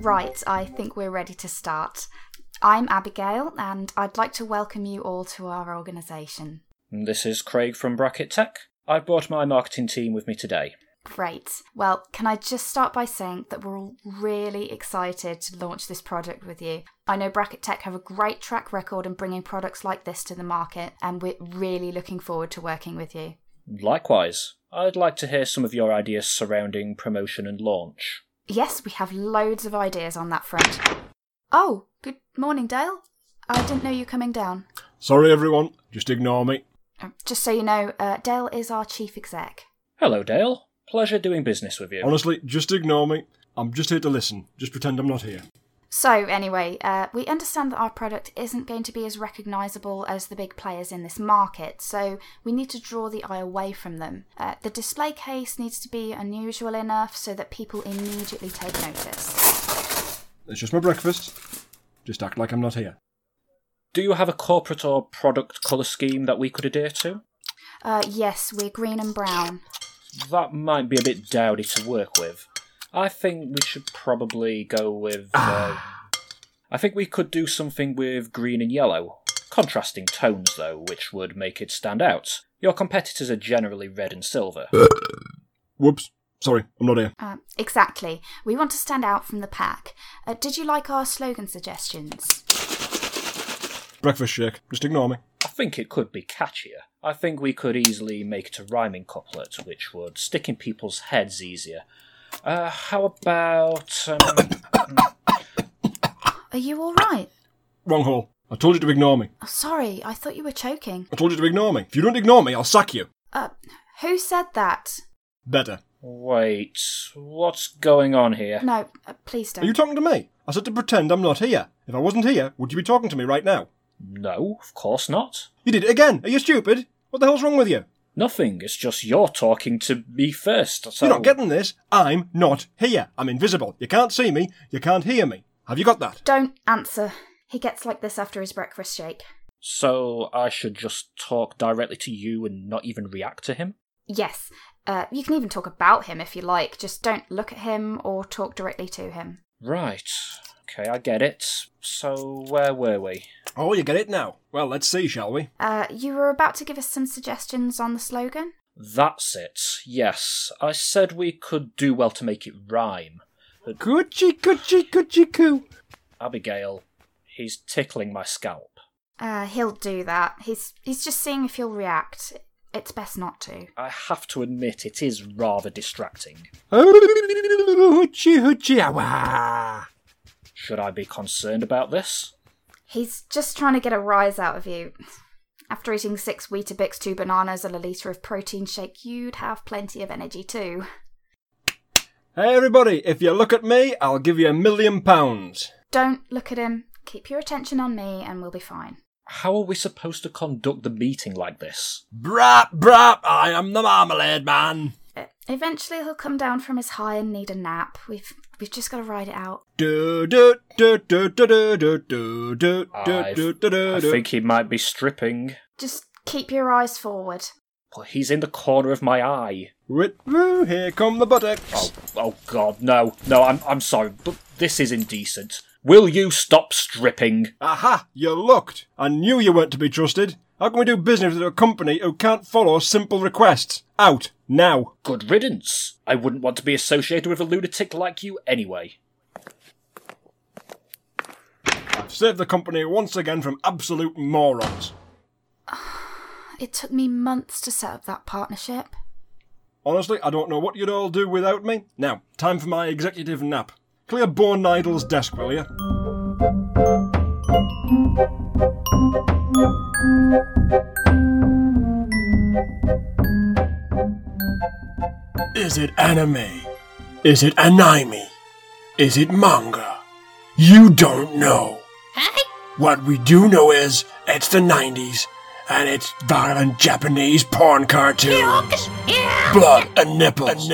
Right, I think we're ready to start. I'm Abigail, and I'd like to welcome you all to our organisation. This is Craig from Bracket Tech. I've brought my marketing team with me today. Great. Well, can I just start by saying that we're all really excited to launch this product with you? I know Bracket Tech have a great track record in bringing products like this to the market, and we're really looking forward to working with you. Likewise, I'd like to hear some of your ideas surrounding promotion and launch. Yes, we have loads of ideas on that front. Oh, good morning, Dale. I didn't know you were coming down. Sorry, everyone. Just ignore me. Uh, Just so you know, uh, Dale is our chief exec. Hello, Dale. Pleasure doing business with you. Honestly, just ignore me. I'm just here to listen. Just pretend I'm not here. So, anyway, uh, we understand that our product isn't going to be as recognisable as the big players in this market, so we need to draw the eye away from them. Uh, the display case needs to be unusual enough so that people immediately take notice. It's just my breakfast. Just act like I'm not here. Do you have a corporate or product colour scheme that we could adhere to? Uh, yes, we're green and brown. That might be a bit dowdy to work with. I think we should probably go with. Uh, I think we could do something with green and yellow. Contrasting tones, though, which would make it stand out. Your competitors are generally red and silver. Whoops. Sorry, I'm not here. Uh, exactly. We want to stand out from the pack. Uh, did you like our slogan suggestions? Breakfast shake. Just ignore me. I think it could be catchier. I think we could easily make it a rhyming couplet, which would stick in people's heads easier. Uh, how about. Um, Are you alright? Wrong hole. I told you to ignore me. Oh, sorry, I thought you were choking. I told you to ignore me. If you don't ignore me, I'll sack you. Uh, who said that? Better. Wait, what's going on here? No, uh, please don't. Are you talking to me? I said to pretend I'm not here. If I wasn't here, would you be talking to me right now? No, of course not. You did it again. Are you stupid? What the hell's wrong with you? Nothing, it's just you're talking to me first. So You're not getting this. I'm not here. I'm invisible. You can't see me. You can't hear me. Have you got that? Don't answer. He gets like this after his breakfast shake. So I should just talk directly to you and not even react to him? Yes, uh, you can even talk about him if you like. Just don't look at him or talk directly to him. Right. Okay, I get it. So where were we? Oh, you get it now. Well, let's see, shall we? Uh, you were about to give us some suggestions on the slogan? That's it. Yes, I said we could do well to make it rhyme. Coochie, coochie, coochie, coo. Abigail, he's tickling my scalp. Uh, he'll do that. He's he's just seeing if you'll react. It's best not to. I have to admit it is rather distracting. Hoochie, hoochie, awa. Should I be concerned about this? He's just trying to get a rise out of you. After eating six Weetabix, two bananas, and a litre of protein shake, you'd have plenty of energy too. Hey, everybody, if you look at me, I'll give you a million pounds. Don't look at him. Keep your attention on me, and we'll be fine how are we supposed to conduct the meeting like this? Brap, brap, I am the marmalade man. Eventually, he'll come down from his high and need a nap. We've we've just got to ride it out. I think he might be stripping. Just keep your eyes forward. But he's in the corner of my eye. Here come the buttocks. Oh, oh God, no, no, I'm I'm sorry, but this is indecent. Will you stop stripping? Aha, you looked. I knew you weren't to be trusted. How can we do business with a company who can't follow simple requests? Out, now. Good riddance. I wouldn't want to be associated with a lunatic like you anyway. I've saved the company once again from absolute morons. It took me months to set up that partnership. Honestly, I don't know what you'd all do without me. Now, time for my executive nap. Clear Born Idol's desk, will you? Is it anime? Is it anime? Is it manga? You don't know. What we do know is It's the 90s, and it's violent Japanese porn cartoons. Blood and nipples,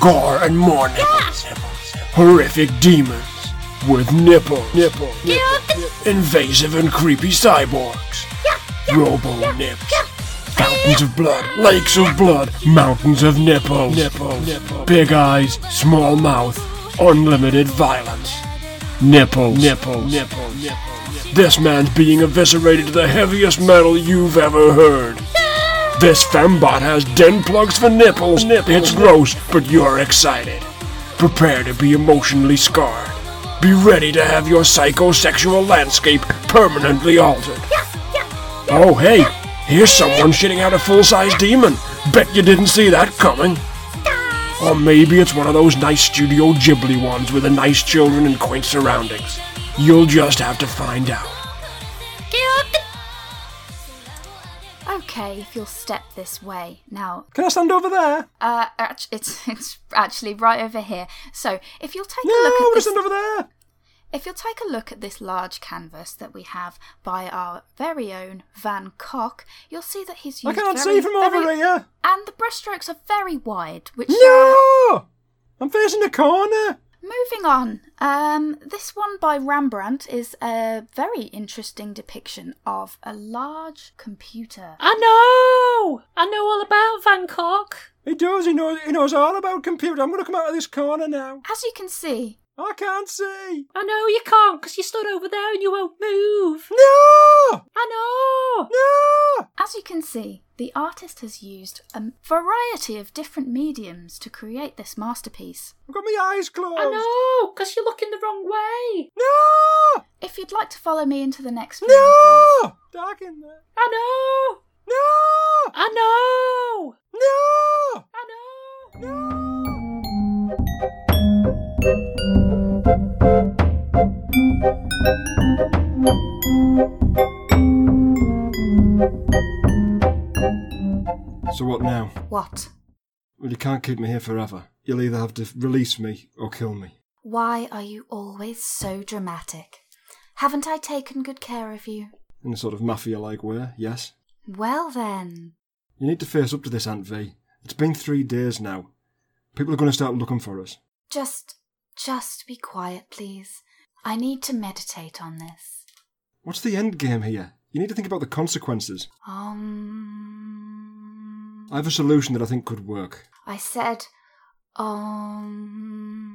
gore and more nipples. Horrific demons with nipples. Nipple. Invasive and creepy cyborgs. Robo nips. Fountains of blood, lakes of blood, mountains of nipples. Nipples. Big eyes, small mouth, unlimited violence. Nipples. Nipples. Nipples. nipples. This man's being eviscerated to the heaviest metal you've ever heard. This fembot has den plugs for nipples. It's gross, but you're excited. Prepare to be emotionally scarred. Be ready to have your psychosexual landscape permanently altered. Oh, hey, here's someone shitting out a full-size demon. Bet you didn't see that coming. Or maybe it's one of those nice Studio Ghibli ones with the nice children and quaint surroundings. You'll just have to find out. Okay, if you'll step this way. Now, Can I stand over there? uh, it's it's actually right over here. So, if you'll take No, a I look at to this, stand over there. if you'll take a look at this large canvas that we have by our very own Van Gogh, you'll see that he's I can't very- see from over very- here. and the brushstrokes are very wide, which No! I'm facing the corner. Moving on, um, this one by Rembrandt is a very interesting depiction of a large computer. I know! I know all about Van Gogh. He does. He knows. He knows all about computer. I'm going to come out of this corner now. As you can see, I can't see. I know you can't because you stood over there and you won't move. No! I know! No! as you can see, the artist has used a variety of different mediums to create this masterpiece. I've got my eyes closed. I know because you're looking the wrong way. No! If you'd like to follow me into the next room, please. No! Dark in there. I know! No! I know! No! I know! So what now? What? Well, you can't keep me here forever. You'll either have to release me or kill me. Why are you always so dramatic? Haven't I taken good care of you? In a sort of mafia-like way, yes. Well then. You need to face up to this, Aunt V. It's been three days now. People are going to start looking for us. Just, just be quiet, please. I need to meditate on this. What's the end game here? You need to think about the consequences. Um, I have a solution that I think could work. I said, um.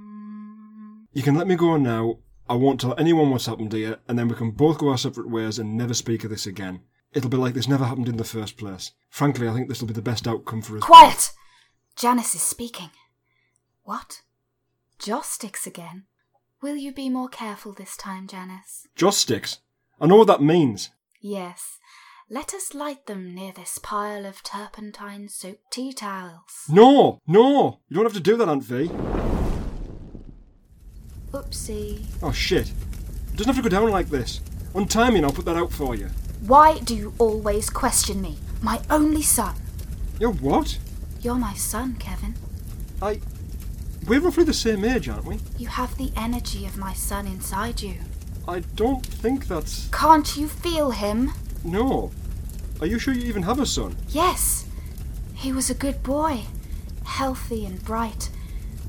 You can let me go now. I won't tell anyone what's happened here, and then we can both go our separate ways and never speak of this again. It'll be like this never happened in the first place. Frankly, I think this will be the best outcome for us. Quiet! Janice is speaking. What? Joss sticks again? Will you be more careful this time, Janice? Joss sticks. I know what that means. Yes. Let us light them near this pile of turpentine soaked tea towels. No, no, you don't have to do that, Aunt V. Oopsie. Oh shit! It doesn't have to go down like this. Untie me and I'll put that out for you. Why do you always question me? My only son. You're what? You're my son, Kevin. I. We're roughly the same age, aren't we? You have the energy of my son inside you. I don't think that's. Can't you feel him? No. Are you sure you even have a son? Yes. He was a good boy, healthy and bright.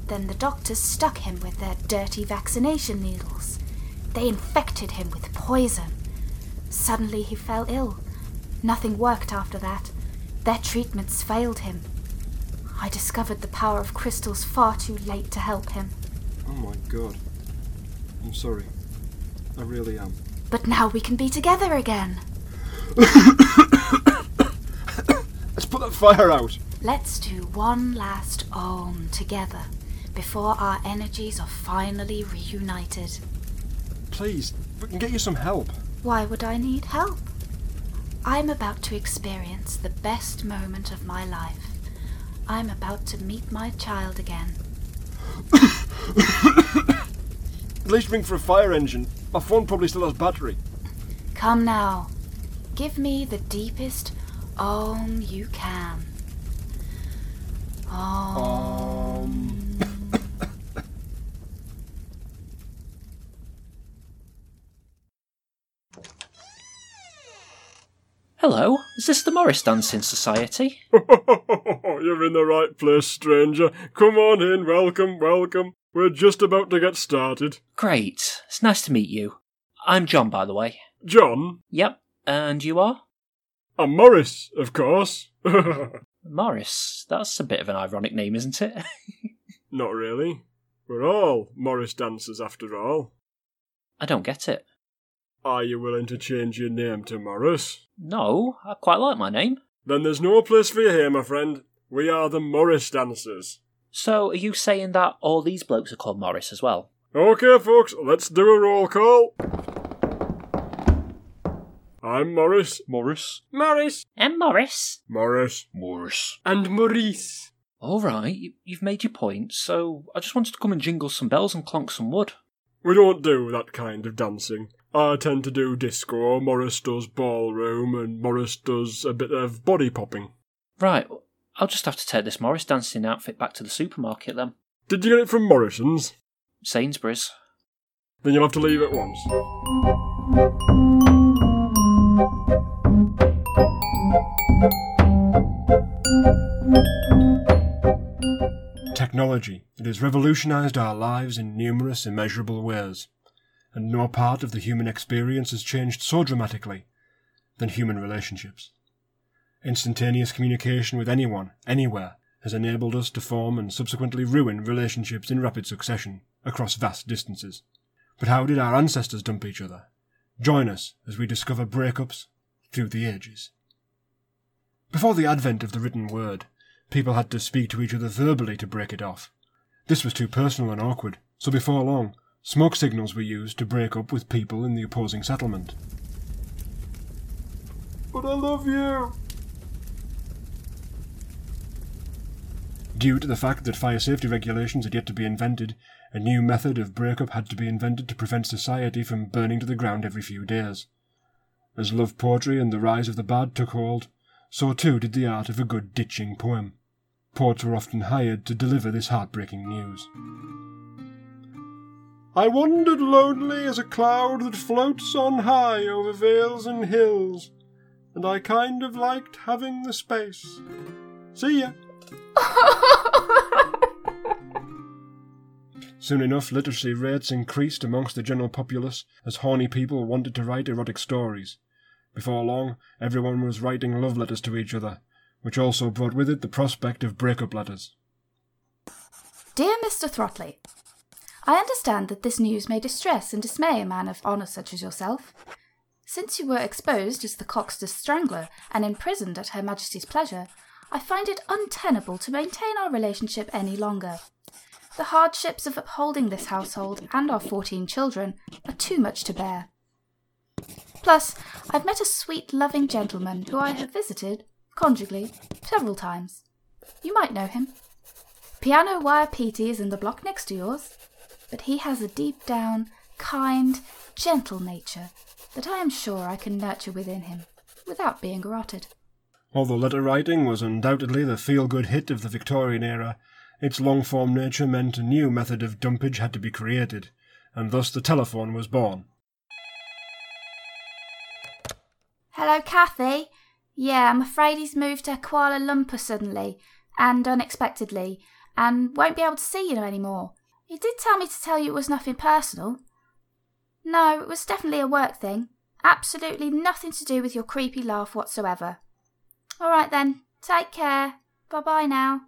Then the doctors stuck him with their dirty vaccination needles. They infected him with poison. Suddenly he fell ill. Nothing worked after that. Their treatments failed him. I discovered the power of crystals far too late to help him. Oh my god. I'm sorry. I really am. But now we can be together again. Let's put that fire out! Let's do one last Om together before our energies are finally reunited. Please, we can get you some help. Why would I need help? I'm about to experience the best moment of my life. I'm about to meet my child again. At least ring for a fire engine. My phone probably still has battery. Come now. Give me the deepest Om you can. Om. Hello, is this the Morris Dancing Society? You're in the right place, stranger. Come on in, welcome, welcome. We're just about to get started. Great, it's nice to meet you. I'm John, by the way. John? Yep, and you are? I'm Morris, of course. Morris, that's a bit of an ironic name, isn't it? Not really. We're all Morris dancers after all. I don't get it. Are you willing to change your name to Morris? No, I quite like my name. Then there's no place for you here, my friend. We are the Morris dancers. So, are you saying that all these blokes are called Morris as well? Okay, folks, let's do a roll call. I'm Morris. Morris. Morris. And Morris. Morris. Morris. And Maurice. All right, you, you've made your point, so I just wanted to come and jingle some bells and clonk some wood. We don't do that kind of dancing. I tend to do disco, Morris does ballroom, and Morris does a bit of body popping. Right, I'll just have to take this Morris dancing outfit back to the supermarket then. Did you get it from Morrisons? Sainsbury's. Then you'll have to leave at once. Technology. It has revolutionized our lives in numerous immeasurable ways, and no part of the human experience has changed so dramatically than human relationships. Instantaneous communication with anyone, anywhere, has enabled us to form and subsequently ruin relationships in rapid succession across vast distances. But how did our ancestors dump each other? Join us as we discover breakups through the ages. Before the advent of the written word, people had to speak to each other verbally to break it off. This was too personal and awkward, so before long, smoke signals were used to break up with people in the opposing settlement. But I love you! Due to the fact that fire safety regulations had yet to be invented, a new method of breakup had to be invented to prevent society from burning to the ground every few days. As love poetry and the rise of the bad took hold, so too did the art of a good ditching poem. Poets were often hired to deliver this heartbreaking news. I wandered lonely as a cloud that floats on high over vales and hills, and I kind of liked having the space. See ya. Soon enough, literacy rates increased amongst the general populace as horny people wanted to write erotic stories. Before long, everyone was writing love letters to each other, which also brought with it the prospect of breakup letters. Dear Mr. Throtley, I understand that this news may distress and dismay a man of honour such as yourself. Since you were exposed as the Coxter's strangler and imprisoned at Her Majesty's pleasure, I find it untenable to maintain our relationship any longer. The hardships of upholding this household and our fourteen children are too much to bear. Plus, I've met a sweet, loving gentleman who I have visited, conjugally, several times. You might know him. Piano Wire Petey is in the block next to yours, but he has a deep down, kind, gentle nature that I am sure I can nurture within him without being garroted. Although letter writing was undoubtedly the feel good hit of the Victorian era, its long form nature meant a new method of dumpage had to be created, and thus the telephone was born. Hello, Kathy. Yeah, I'm afraid he's moved to Kuala Lumpur suddenly and unexpectedly and won't be able to see you anymore. He did tell me to tell you it was nothing personal. No, it was definitely a work thing. Absolutely nothing to do with your creepy laugh whatsoever. All right then, take care. Bye bye now.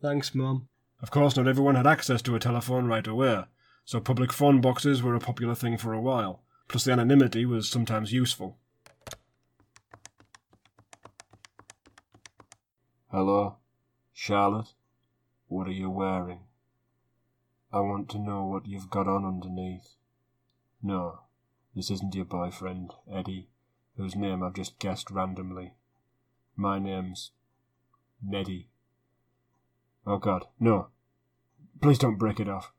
Thanks, Mum. Of course, not everyone had access to a telephone right away, so public phone boxes were a popular thing for a while, plus the anonymity was sometimes useful. Hello, Charlotte? What are you wearing? I want to know what you've got on underneath. No, this isn't your boyfriend, Eddie, whose name I've just guessed randomly. My name's Neddy. Oh God, no. Please don't break it off.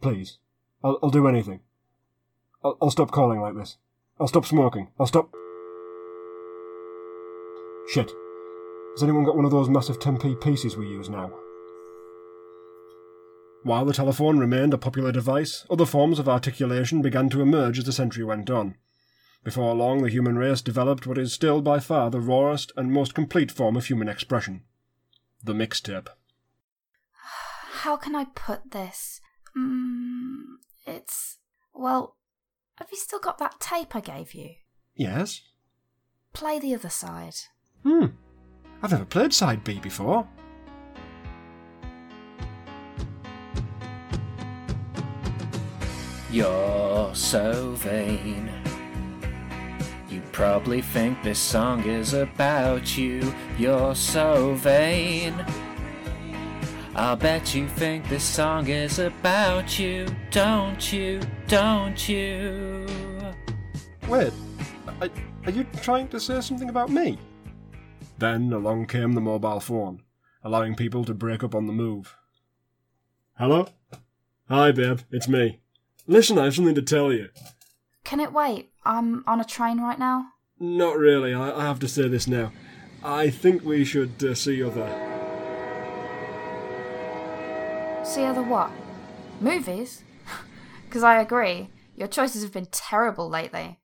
Please. I'll, I'll do anything. I'll, I'll stop calling like this. I'll stop smoking. I'll stop. Shit. Has anyone got one of those massive 10p pieces we use now? While the telephone remained a popular device, other forms of articulation began to emerge as the century went on. Before long, the human race developed what is still by far the rawest and most complete form of human expression the mixtape. How can I put this? Mm, it's. Well, have you still got that tape I gave you? Yes? Play the other side. Hmm. I've never played side B before. You're so vain. You probably think this song is about you. You're so vain. I'll bet you think this song is about you. Don't you? Don't you? Wait, are, you trying to say something about me? Then along came the mobile phone, allowing people to break up on the move. Hello? Hi, babe, it's me. Listen, I have something to tell you. Can it wait? I'm on a train right now. Not really, I, I have to say this now. I think we should uh, see other. See other what? Movies? Because I agree. Your choices have been terrible lately.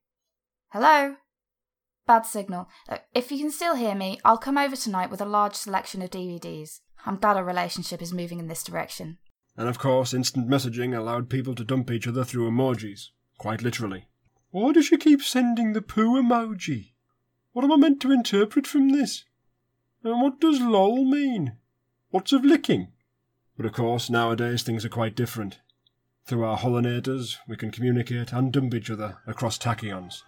Hello? Bad signal. If you can still hear me, I'll come over tonight with a large selection of DVDs. I'm glad our relationship is moving in this direction. And of course, instant messaging allowed people to dump each other through emojis. Quite literally. Why does she keep sending the poo emoji? What am I meant to interpret from this? And what does lol mean? What's of licking? But of course, nowadays things are quite different. Through our holonators, we can communicate and dump each other across tachyons.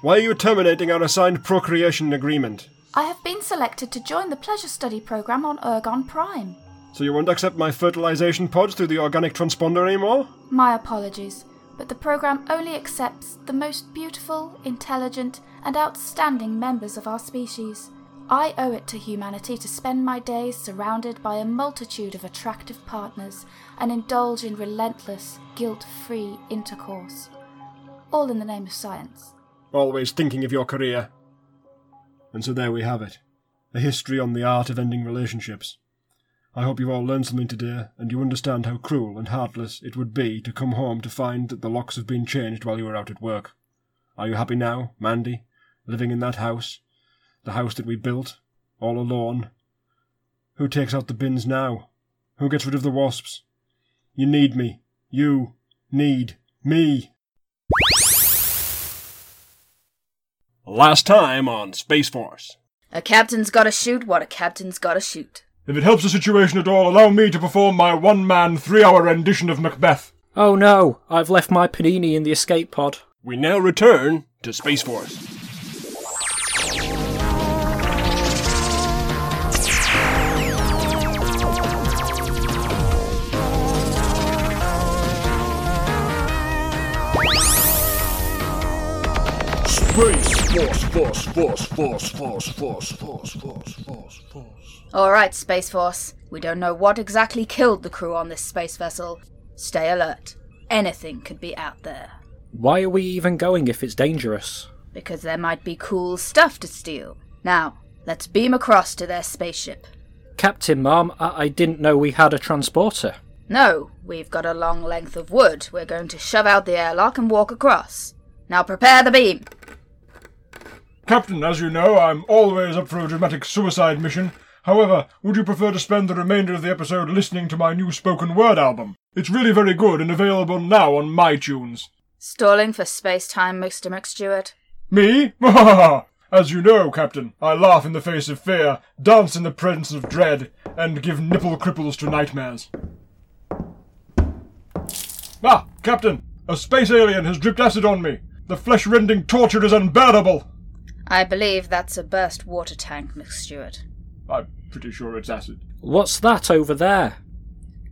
Why are you terminating our assigned procreation agreement? I have been selected to join the pleasure study program on Ergon Prime. So you won't accept my fertilization pods through the organic transponder anymore? My apologies, but the program only accepts the most beautiful, intelligent, and outstanding members of our species. I owe it to humanity to spend my days surrounded by a multitude of attractive partners and indulge in relentless, guilt free intercourse. All in the name of science. always thinking of your career. And so there we have it a history on the art of ending relationships. I hope you've all learned something today, and you understand how cruel and heartless it would be to come home to find that the locks have been changed while you were out at work. Are you happy now, Mandy, living in that house? The house that we built, all alone? Who takes out the bins now? Who gets rid of the wasps? You need me. You need me. Last time on Space Force. A captain's gotta shoot what a captain's gotta shoot. If it helps the situation at all, allow me to perform my one man, three hour rendition of Macbeth. Oh no, I've left my panini in the escape pod. We now return to Space Force. Force, Force, Force, Force, Force, Force, Force, Force, Force, Force. Alright, Space Force. We don't know what exactly killed the crew on this space vessel. Stay alert. Anything could be out there. Why are we even going if it's dangerous? Because there might be cool stuff to steal. Now, let's beam across to their spaceship. Captain, Mom, I, I didn't know we had a transporter. No, we've got a long length of wood. We're going to shove out the airlock and walk across. Now prepare the beam. Captain, as you know, I'm always up for a dramatic suicide mission. However, would you prefer to spend the remainder of the episode listening to my new spoken word album? It's really very good and available now on MyTunes. Stalling for space time, Mr. McStewart. Me? Ha ha. As you know, Captain, I laugh in the face of fear, dance in the presence of dread, and give nipple cripples to nightmares. Ah, Captain, a space alien has dripped acid on me. The flesh-rending torture is unbearable. I believe that's a burst water tank, McStewart. I'm pretty sure it's acid. What's that over there?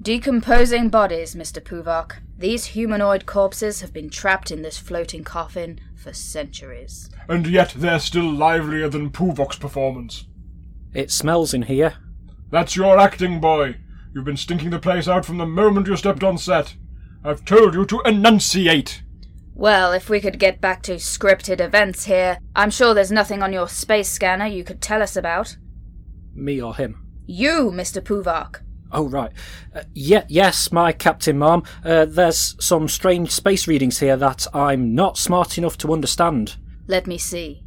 Decomposing bodies, Mr. Puvok. These humanoid corpses have been trapped in this floating coffin for centuries. And yet they're still livelier than Puvok's performance. It smells in here. That's your acting, boy. You've been stinking the place out from the moment you stepped on set. I've told you to enunciate. Well, if we could get back to scripted events here, I'm sure there's nothing on your space scanner you could tell us about. Me or him? You, Mr. Puvark. Oh, right. Uh, yeah, yes, my Captain Mom. Uh, there's some strange space readings here that I'm not smart enough to understand. Let me see.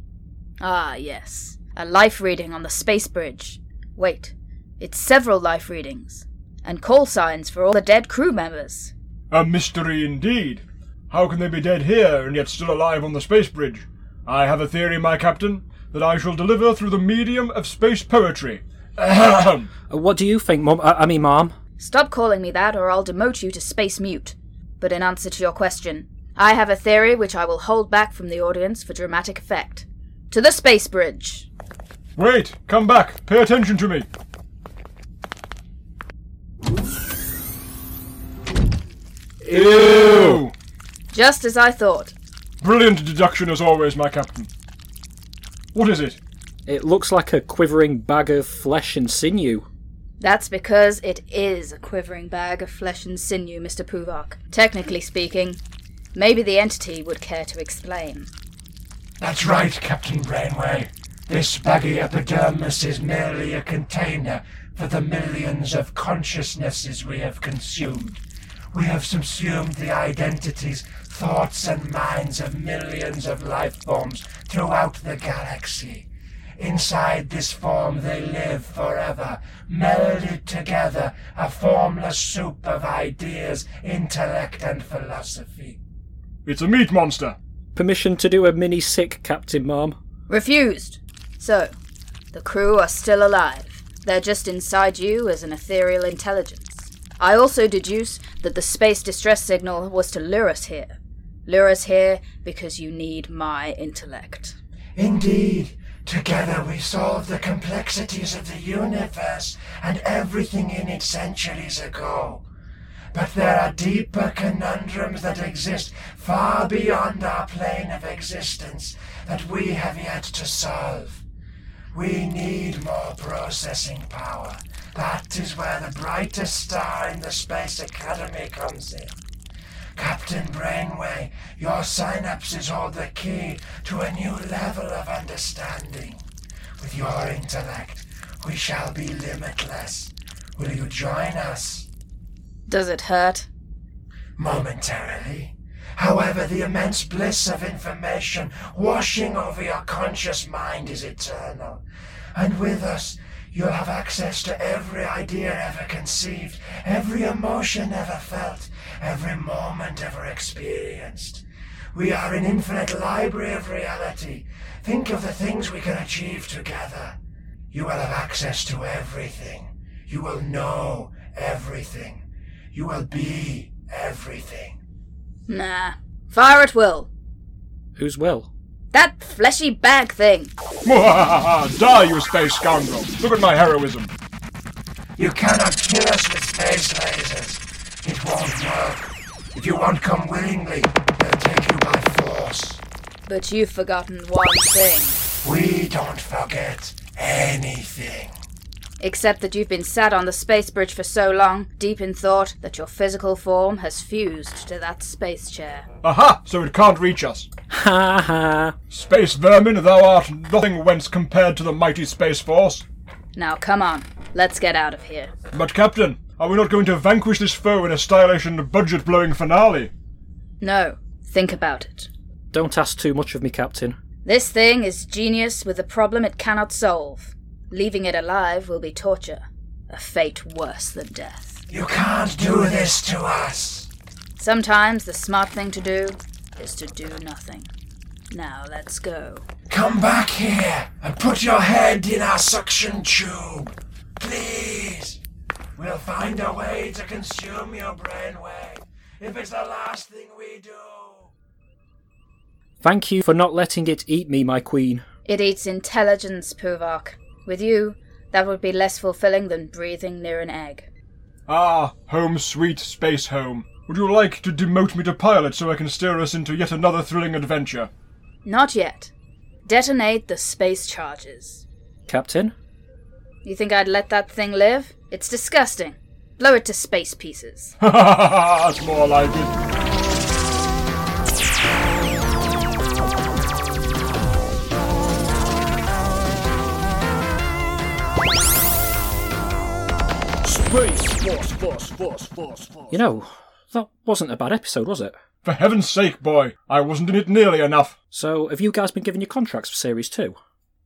Ah, yes. A life reading on the space bridge. Wait, it's several life readings. And call signs for all the dead crew members. A mystery indeed. How can they be dead here and yet still alive on the space bridge? I have a theory, my captain, that I shall deliver through the medium of space poetry. Ahem. Uh, what do you think, Mum? Uh, I mean, Mom? Stop calling me that, or I'll demote you to space mute. But in answer to your question, I have a theory which I will hold back from the audience for dramatic effect. To the space bridge. Wait, come back. Pay attention to me. Ew! Just as I thought. Brilliant deduction as always, my captain. What is it? It looks like a quivering bag of flesh and sinew. That's because it is a quivering bag of flesh and sinew, Mr. Puvok. Technically speaking, maybe the entity would care to explain. That's right, Captain Brainway. This baggy epidermis is merely a container for the millions of consciousnesses we have consumed. We have subsumed the identities, thoughts, and minds of millions of life forms throughout the galaxy. Inside this form they live forever, melded together, a formless soup of ideas, intellect, and philosophy. It's a meat monster. Permission to do a mini sick, Captain Mom. Refused. So, the crew are still alive. They're just inside you as an ethereal intelligence. I also deduce that the space distress signal was to lure us here. Lure us here because you need my intellect. Indeed, together we solve the complexities of the universe and everything in it centuries ago. But there are deeper conundrums that exist far beyond our plane of existence that we have yet to solve. We need more processing power. That is where the brightest star in the Space Academy comes in. Captain Brainway, your synapses hold the key to a new level of understanding. With your intellect, we shall be limitless. Will you join us? Does it hurt? Momentarily. However, the immense bliss of information washing over your conscious mind is eternal. And with us, you'll have access to every idea ever conceived, every emotion ever felt, every moment ever experienced. We are an infinite library of reality. Think of the things we can achieve together. You will have access to everything. You will know everything. You will be everything. Nah. Fire at will. Who's will? That fleshy bag thing. Die, you space scoundrel! Look at my heroism. You cannot kill us with space lasers. It won't work. If you won't come willingly, they'll take you by force. But you've forgotten one thing. We don't forget anything. Except that you've been sat on the space bridge for so long, deep in thought, that your physical form has fused to that space chair. Aha! So it can't reach us. Ha ha. Space vermin, thou art nothing whence compared to the mighty Space Force. Now come on, let's get out of here. But, Captain, are we not going to vanquish this foe in a stylish and budget blowing finale? No, think about it. Don't ask too much of me, Captain. This thing is genius with a problem it cannot solve. Leaving it alive will be torture, a fate worse than death. You can't do this to us. Sometimes the smart thing to do is to do nothing. Now let's go. Come back here and put your head in our suction tube. Please. We'll find a way to consume your brainwave if it's the last thing we do. Thank you for not letting it eat me, my queen. It eats intelligence, Puvok. With you, that would be less fulfilling than breathing near an egg. Ah, home sweet space home. Would you like to demote me to pilot so I can steer us into yet another thrilling adventure? Not yet. Detonate the space charges. Captain? You think I'd let that thing live? It's disgusting. Blow it to space pieces. Ha ha ha ha! That's more like it. Force, force, force, force, force. You know, that wasn't a bad episode, was it? For heaven's sake, boy, I wasn't in it nearly enough. So, have you guys been given your contracts for Series 2?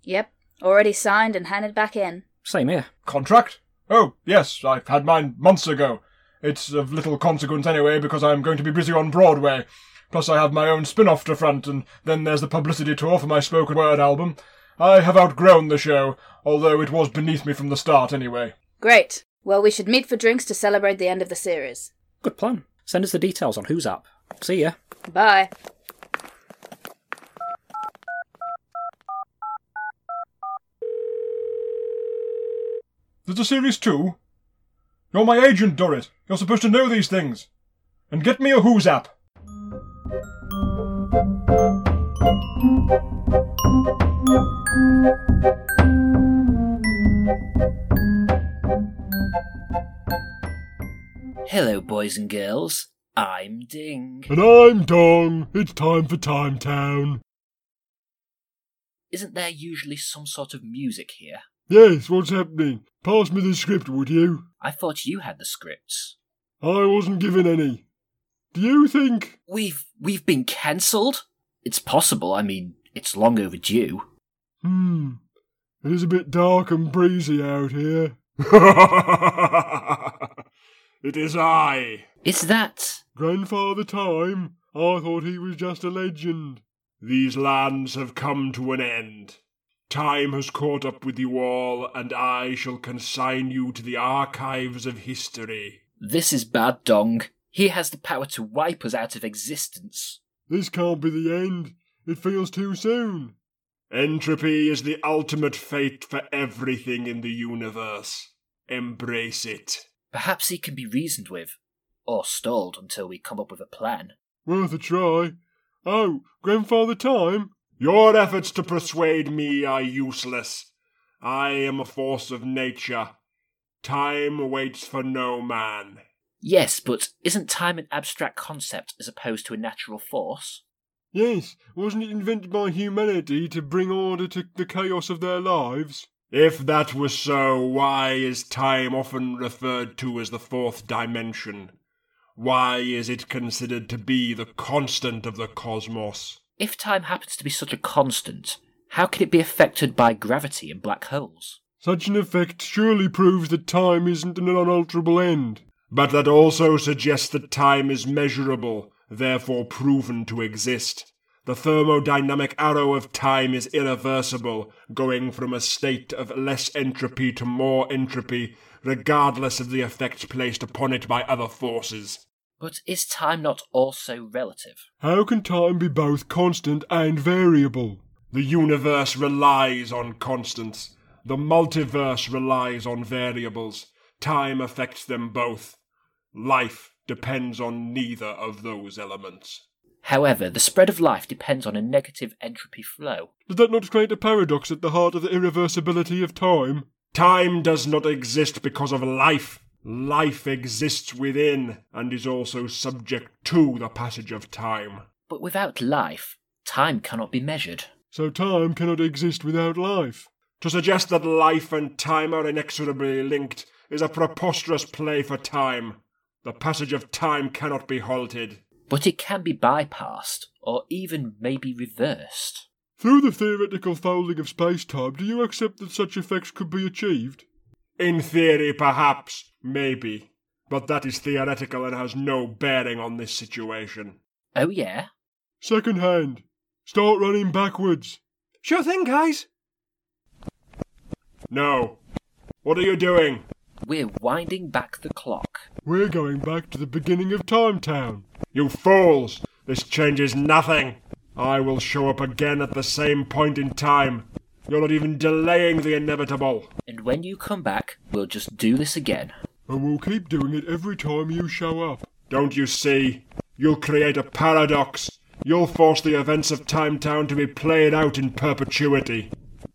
Yep, already signed and handed back in. Same here. Contract? Oh, yes, I've had mine months ago. It's of little consequence anyway, because I'm going to be busy on Broadway. Plus, I have my own spin off to front, and then there's the publicity tour for my spoken word album. I have outgrown the show, although it was beneath me from the start anyway. Great. Well, we should meet for drinks to celebrate the end of the series. Good plan. Send us the details on who's up. See ya. Bye. There's a series two? You're my agent, Dorrit. You're supposed to know these things. And get me a Who's app. Hello, boys and girls. I'm Ding. And I'm Dong. It's time for Time Town. Isn't there usually some sort of music here? Yes, what's happening? Pass me the script, would you? I thought you had the scripts. I wasn't given any. Do you think? We've we've been cancelled? It's possible. I mean, it's long overdue. Hmm. It is a bit dark and breezy out here. it is I, Is that Grandfather Time. I thought he was just a legend. These lands have come to an end. Time has caught up with you all, and I shall consign you to the archives of history. this is bad dong? He has the power to wipe us out of existence. This can't be the end. It feels too soon. Entropy is the ultimate fate for everything in the universe. Embrace it. Perhaps he can be reasoned with, or stalled until we come up with a plan. Worth a try. Oh, Grandfather Time? Your efforts to persuade me are useless. I am a force of nature. Time waits for no man. Yes, but isn't time an abstract concept as opposed to a natural force? Yes, wasn't it invented by humanity to bring order to the chaos of their lives? If that were so, why is time often referred to as the fourth dimension? Why is it considered to be the constant of the cosmos? If time happens to be such a constant, how can it be affected by gravity and black holes? Such an effect surely proves that time isn't an unalterable end. But that also suggests that time is measurable, therefore proven to exist. The thermodynamic arrow of time is irreversible, going from a state of less entropy to more entropy, regardless of the effect placed upon it by other forces. But is time not also relative? How can time be both constant and variable? The universe relies on constants. The multiverse relies on variables. Time affects them both. Life depends on neither of those elements. However, the spread of life depends on a negative entropy flow. Does that not create a paradox at the heart of the irreversibility of time? Time does not exist because of life. Life exists within and is also subject to the passage of time. But without life, time cannot be measured. So time cannot exist without life. To suggest that life and time are inexorably linked is a preposterous play for time. The passage of time cannot be halted. But it can be bypassed, or even maybe reversed. Through the theoretical folding of space-time, do you accept that such effects could be achieved? In theory, perhaps, maybe. But that is theoretical and has no bearing on this situation. Oh, yeah? Second hand. Start running backwards. Sure thing, guys. No. What are you doing? We're winding back the clock. We're going back to the beginning of Time Town. You fools! This changes nothing. I will show up again at the same point in time. You're not even delaying the inevitable. And when you come back, we'll just do this again. And we'll keep doing it every time you show up. Don't you see? You'll create a paradox. You'll force the events of Time Town to be played out in perpetuity.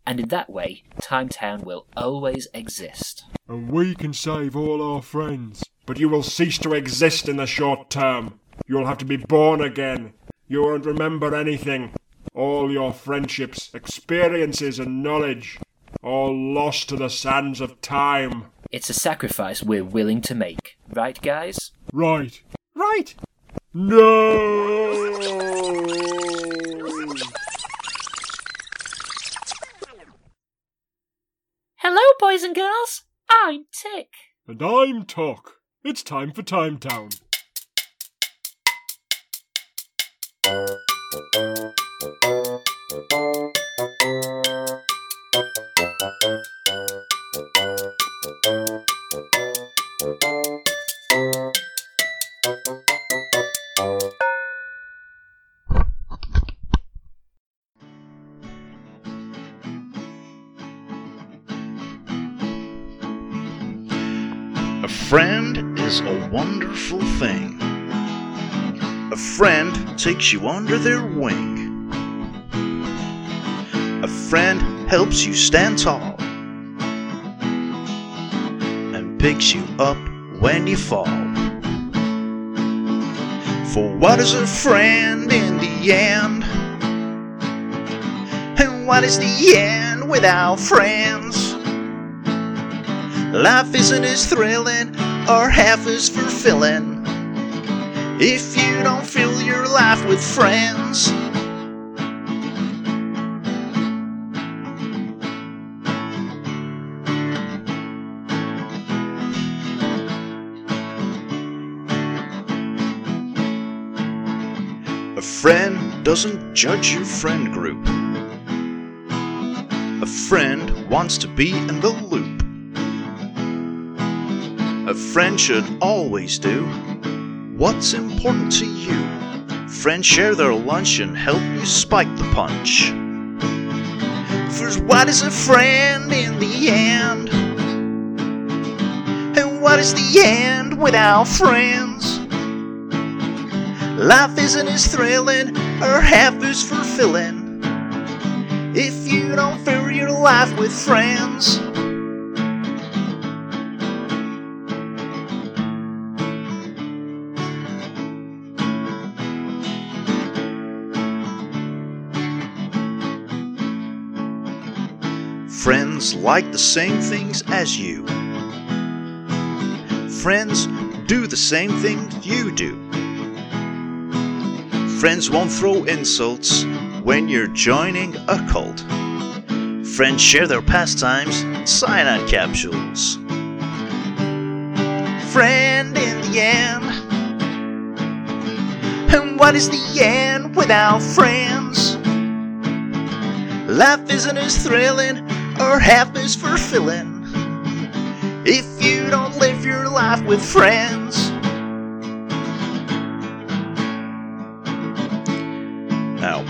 And in that way, Time Town will always exist. And we can save all our friends. But you will cease to exist in the short term. You'll have to be born again. You won't remember anything. All your friendships, experiences, and knowledge, all lost to the sands of time. It's a sacrifice we're willing to make. Right, guys? Right. Right. No! Hello, boys and girls. I'm Tick. And I'm Talk. It's time for Time Town. Takes you under their wing. A friend helps you stand tall and picks you up when you fall. For what is a friend in the end? And what is the end without friends? Life isn't as thrilling or half as fulfilling if you don't your life with friends. A friend doesn't judge your friend group. A friend wants to be in the loop. A friend should always do what's important to you. Friends share their lunch and help you spike the punch. For what is a friend in the end? And what is the end without friends? Life isn't as thrilling or half as fulfilling if you don't fill your life with friends. Friends like the same things as you. Friends do the same things you do. Friends won't throw insults when you're joining a cult. Friends share their pastimes in cyanide capsules. Friend in the end. And what is the end without friends? Life isn't as thrilling or half as fulfilling if you don't live your life with friends. Now,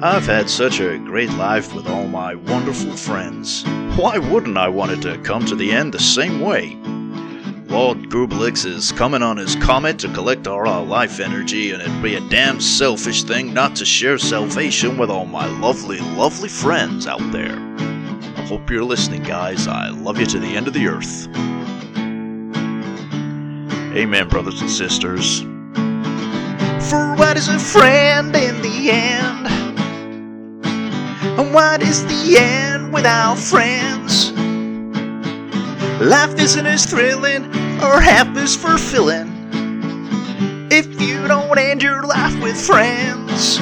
I've had such a great life with all my wonderful friends. Why wouldn't I want it to come to the end the same way? Lord Grubelix is coming on his comet to collect all our life energy, and it'd be a damn selfish thing not to share salvation with all my lovely, lovely friends out there. Hope you're listening, guys. I love you to the end of the earth. Amen, brothers and sisters. For what is a friend in the end? And what is the end without friends? Life isn't as thrilling or half as fulfilling if you don't end your life with friends.